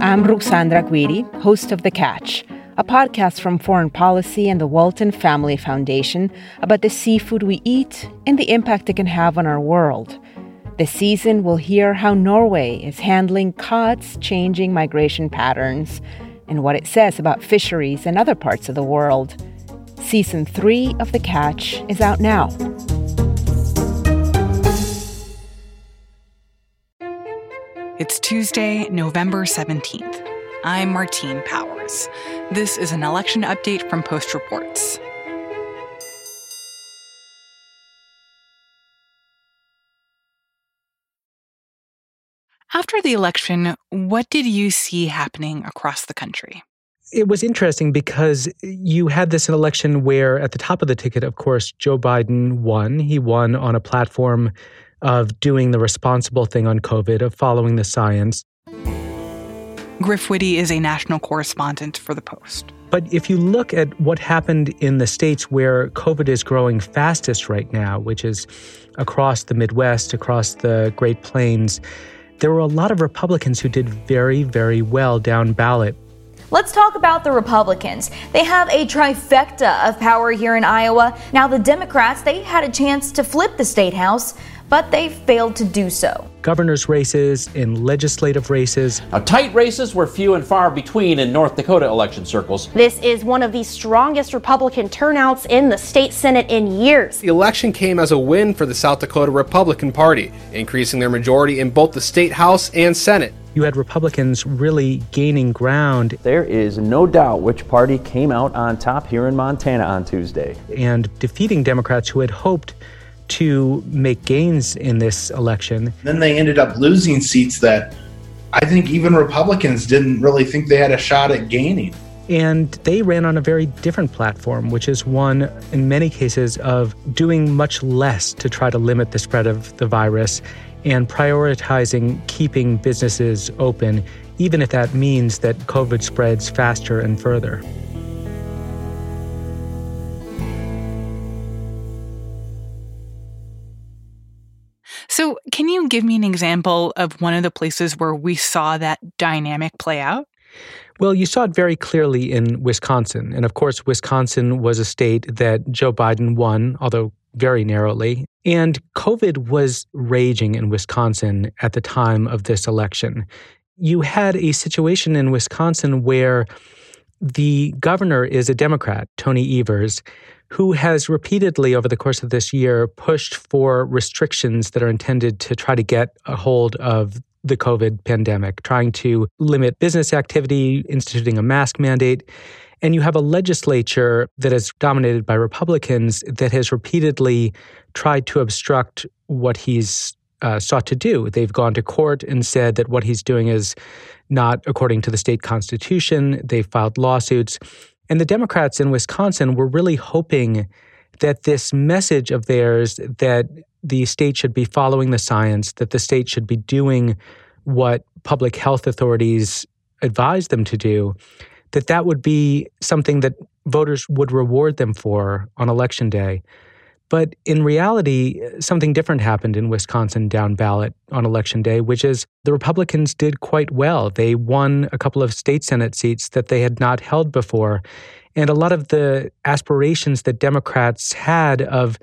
I'm Ruxandra Guidi, host of The Catch, a podcast from Foreign Policy and the Walton Family Foundation about the seafood we eat and the impact it can have on our world. This season, we'll hear how Norway is handling cod's changing migration patterns and what it says about fisheries in other parts of the world. Season 3 of The Catch is out now. It's Tuesday, November 17th. I'm Martine Powers. This is an election update from Post Reports. After the election, what did you see happening across the country? It was interesting because you had this election where, at the top of the ticket, of course, Joe Biden won. He won on a platform of doing the responsible thing on COVID, of following the science. Griff Witte is a national correspondent for The Post. But if you look at what happened in the states where COVID is growing fastest right now, which is across the Midwest, across the Great Plains, there were a lot of Republicans who did very, very well down ballot. Let's talk about the Republicans. They have a trifecta of power here in Iowa. Now, the Democrats, they had a chance to flip the state house, but they failed to do so. Governor's races and legislative races. Now, tight races were few and far between in North Dakota election circles. This is one of the strongest Republican turnouts in the state Senate in years. The election came as a win for the South Dakota Republican Party, increasing their majority in both the state House and Senate you had Republicans really gaining ground. There is no doubt which party came out on top here in Montana on Tuesday. And defeating Democrats who had hoped to make gains in this election. Then they ended up losing seats that I think even Republicans didn't really think they had a shot at gaining. And they ran on a very different platform, which is one, in many cases, of doing much less to try to limit the spread of the virus and prioritizing keeping businesses open, even if that means that COVID spreads faster and further. Give me an example of one of the places where we saw that dynamic play out? Well, you saw it very clearly in Wisconsin. And of course, Wisconsin was a state that Joe Biden won, although very narrowly. And COVID was raging in Wisconsin at the time of this election. You had a situation in Wisconsin where the governor is a Democrat, Tony Evers, who has repeatedly over the course of this year pushed for restrictions that are intended to try to get a hold of the COVID pandemic, trying to limit business activity, instituting a mask mandate. And you have a legislature that is dominated by Republicans that has repeatedly tried to obstruct what he's uh, sought to do. They've gone to court and said that what he's doing is not according to the state constitution. They've filed lawsuits. And the Democrats in Wisconsin were really hoping that this message of theirs that the state should be following the science, that the state should be doing what public health authorities advise them to do, that that would be something that voters would reward them for on election day. But in reality, something different happened in Wisconsin down ballot on election day, which is the Republicans did quite well. They won a couple of state Senate seats that they had not held before. And a lot of the aspirations that Democrats had of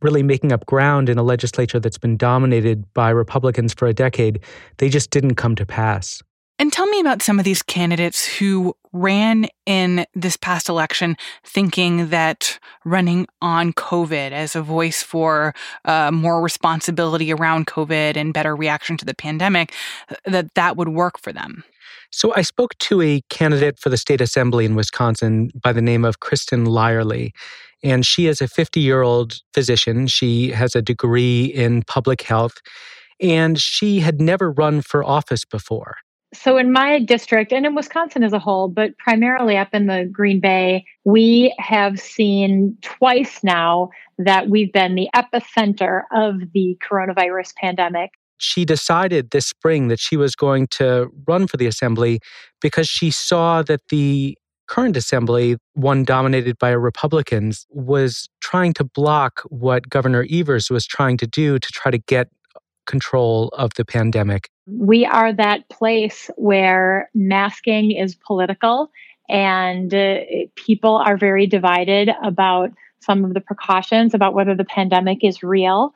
really making up ground in a legislature that's been dominated by Republicans for a decade, they just didn't come to pass. And tell me about some of these candidates who ran in this past election thinking that running on COVID as a voice for uh, more responsibility around COVID and better reaction to the pandemic, that that would work for them. So I spoke to a candidate for the state assembly in Wisconsin by the name of Kristin Lyerly. And she is a 50 year old physician. She has a degree in public health, and she had never run for office before so in my district and in Wisconsin as a whole, but primarily up in the Green Bay, we have seen twice now that we've been the epicenter of the coronavirus pandemic. She decided this spring that she was going to run for the assembly because she saw that the current assembly, one dominated by Republicans, was trying to block what Governor Evers was trying to do to try to get control of the pandemic. We are that place where masking is political and uh, people are very divided about some of the precautions about whether the pandemic is real.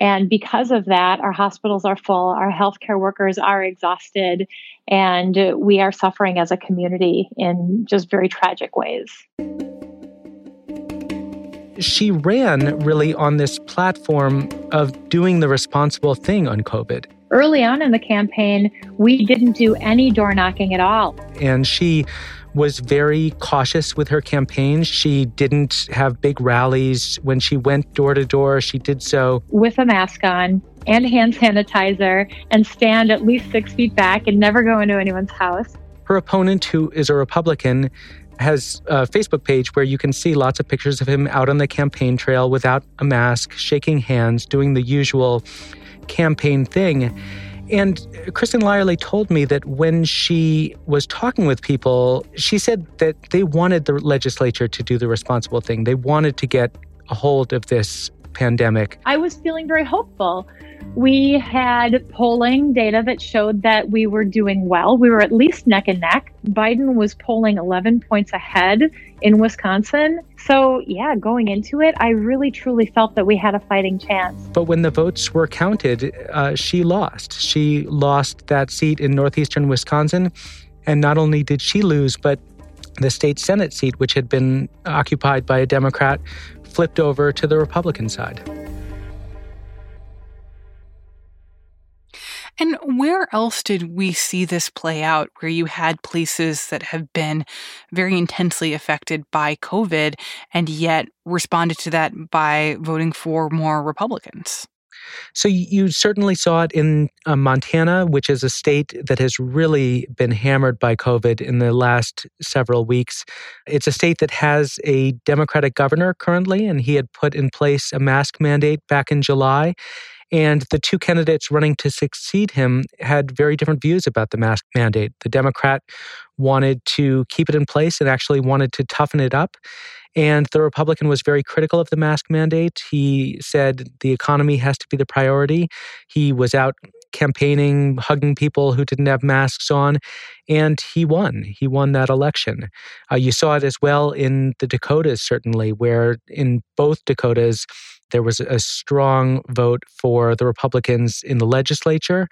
And because of that, our hospitals are full, our healthcare workers are exhausted, and we are suffering as a community in just very tragic ways. She ran really on this platform of doing the responsible thing on COVID. Early on in the campaign, we didn't do any door knocking at all. And she was very cautious with her campaign. She didn't have big rallies. When she went door to door, she did so with a mask on and hand sanitizer and stand at least six feet back and never go into anyone's house. Her opponent, who is a Republican, has a Facebook page where you can see lots of pictures of him out on the campaign trail without a mask, shaking hands, doing the usual campaign thing. And Kristin Lyerly told me that when she was talking with people, she said that they wanted the legislature to do the responsible thing. They wanted to get a hold of this pandemic. I was feeling very hopeful. We had polling data that showed that we were doing well. We were at least neck and neck. Biden was polling 11 points ahead in Wisconsin. So, yeah, going into it, I really truly felt that we had a fighting chance. But when the votes were counted, uh, she lost. She lost that seat in northeastern Wisconsin. And not only did she lose, but the state Senate seat, which had been occupied by a Democrat, flipped over to the Republican side. And where else did we see this play out where you had places that have been very intensely affected by COVID and yet responded to that by voting for more Republicans? So you certainly saw it in uh, Montana, which is a state that has really been hammered by COVID in the last several weeks. It's a state that has a Democratic governor currently, and he had put in place a mask mandate back in July. And the two candidates running to succeed him had very different views about the mask mandate. The Democrat wanted to keep it in place and actually wanted to toughen it up. And the Republican was very critical of the mask mandate. He said the economy has to be the priority. He was out campaigning, hugging people who didn't have masks on, and he won. He won that election. Uh, you saw it as well in the Dakotas, certainly, where in both Dakotas, there was a strong vote for the Republicans in the legislature.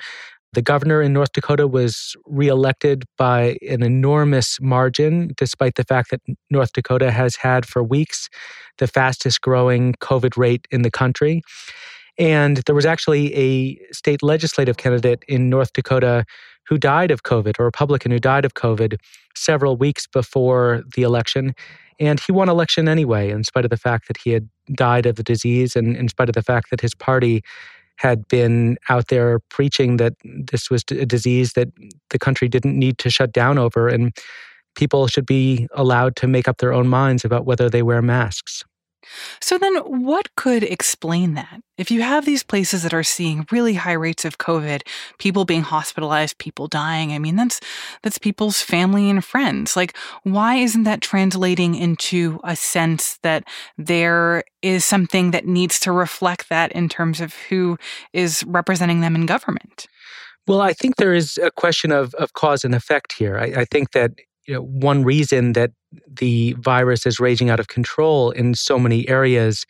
The governor in North Dakota was reelected by an enormous margin, despite the fact that North Dakota has had for weeks the fastest growing COVID rate in the country. And there was actually a state legislative candidate in North Dakota who died of COVID, a Republican who died of COVID several weeks before the election. And he won election anyway, in spite of the fact that he had died of the disease and in spite of the fact that his party had been out there preaching that this was a disease that the country didn't need to shut down over and people should be allowed to make up their own minds about whether they wear masks. So, then what could explain that? If you have these places that are seeing really high rates of COVID, people being hospitalized, people dying, I mean, that's, that's people's family and friends. Like, why isn't that translating into a sense that there is something that needs to reflect that in terms of who is representing them in government? Well, I think there is a question of, of cause and effect here. I, I think that you know, one reason that the virus is raging out of control in so many areas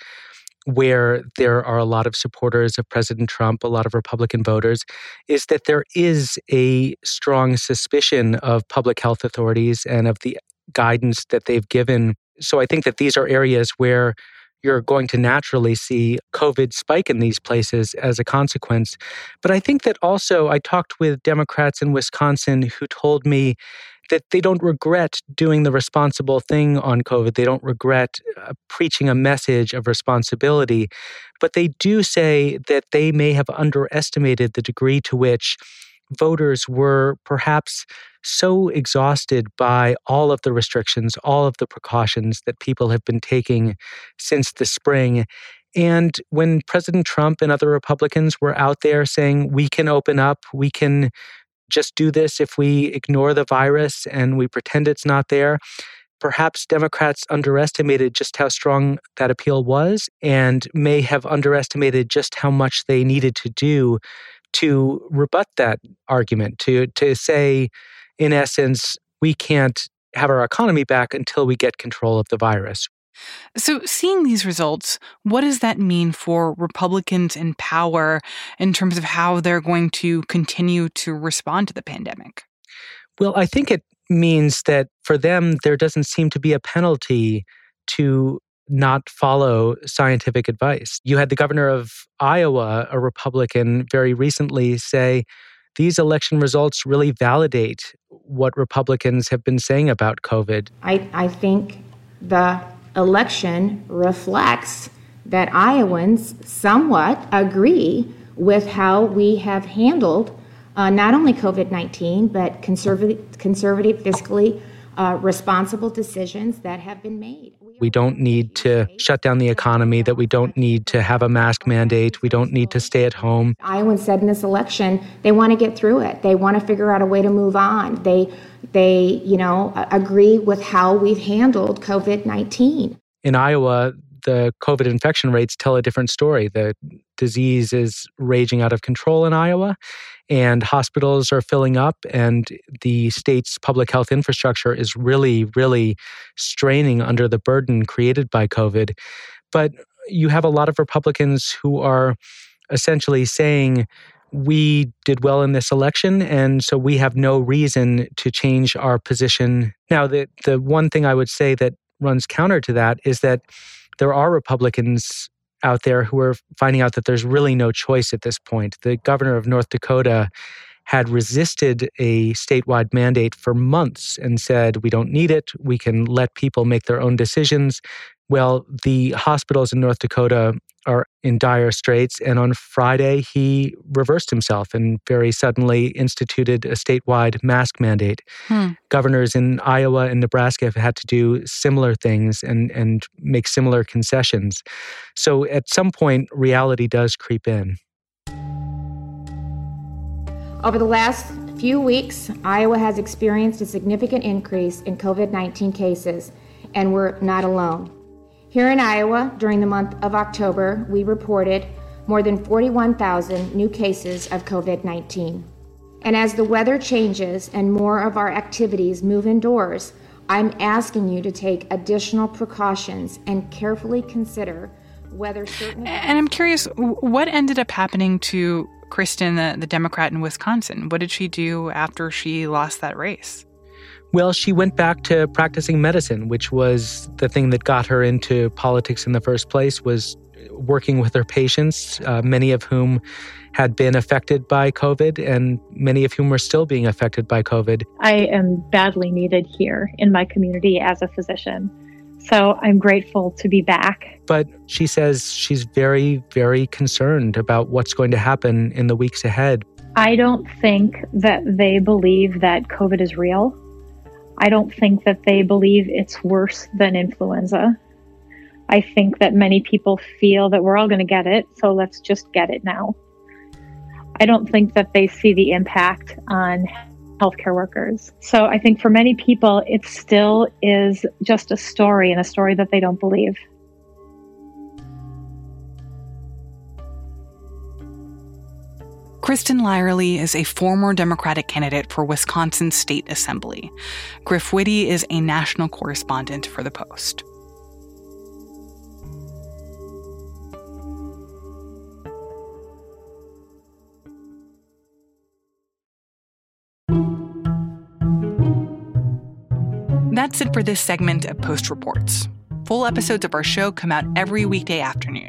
where there are a lot of supporters of President Trump, a lot of Republican voters, is that there is a strong suspicion of public health authorities and of the guidance that they've given. So I think that these are areas where you're going to naturally see COVID spike in these places as a consequence. But I think that also I talked with Democrats in Wisconsin who told me that they don't regret doing the responsible thing on COVID. They don't regret uh, preaching a message of responsibility. But they do say that they may have underestimated the degree to which voters were perhaps so exhausted by all of the restrictions, all of the precautions that people have been taking since the spring. And when President Trump and other Republicans were out there saying, we can open up, we can just do this if we ignore the virus and we pretend it's not there. perhaps Democrats underestimated just how strong that appeal was and may have underestimated just how much they needed to do to rebut that argument, to, to say, in essence, we can't have our economy back until we get control of the virus. So, seeing these results, what does that mean for Republicans in power in terms of how they're going to continue to respond to the pandemic? Well, I think it means that for them, there doesn't seem to be a penalty to not follow scientific advice. You had the governor of Iowa, a Republican, very recently say these election results really validate what Republicans have been saying about COVID. I, I think the election reflects that Iowans somewhat agree with how we have handled uh, not only COVID 19, but conservative, conservative fiscally uh, responsible decisions that have been made. We don't need to shut down the economy, that we don't need to have a mask mandate, we don't need to stay at home. Iowans said in this election they want to get through it. They want to figure out a way to move on. They, they you know, agree with how we've handled COVID 19. In Iowa, the COVID infection rates tell a different story. The disease is raging out of control in Iowa, and hospitals are filling up, and the state's public health infrastructure is really, really straining under the burden created by COVID. But you have a lot of Republicans who are essentially saying, we did well in this election, and so we have no reason to change our position. Now, the, the one thing I would say that runs counter to that is that there are Republicans out there who are finding out that there's really no choice at this point. The governor of North Dakota had resisted a statewide mandate for months and said, we don't need it. We can let people make their own decisions. Well, the hospitals in North Dakota are in dire straits. And on Friday, he reversed himself and very suddenly instituted a statewide mask mandate. Hmm. Governors in Iowa and Nebraska have had to do similar things and, and make similar concessions. So at some point, reality does creep in. Over the last few weeks, Iowa has experienced a significant increase in COVID 19 cases, and we're not alone. Here in Iowa, during the month of October, we reported more than 41,000 new cases of COVID 19. And as the weather changes and more of our activities move indoors, I'm asking you to take additional precautions and carefully consider whether certain. And I'm curious, what ended up happening to Kristin, the, the Democrat in Wisconsin? What did she do after she lost that race? Well, she went back to practicing medicine, which was the thing that got her into politics in the first place, was working with her patients, uh, many of whom had been affected by COVID and many of whom were still being affected by COVID. I am badly needed here in my community as a physician. So I'm grateful to be back. But she says she's very, very concerned about what's going to happen in the weeks ahead. I don't think that they believe that COVID is real. I don't think that they believe it's worse than influenza. I think that many people feel that we're all going to get it, so let's just get it now. I don't think that they see the impact on healthcare workers. So I think for many people, it still is just a story and a story that they don't believe. Kristin Lyerly is a former Democratic candidate for Wisconsin State Assembly. Griff Witte is a national correspondent for The Post. That's it for this segment of Post Reports. Full episodes of our show come out every weekday afternoon.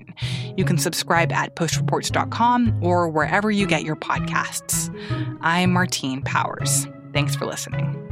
You can subscribe at postreports.com or wherever you get your podcasts. I'm Martine Powers. Thanks for listening.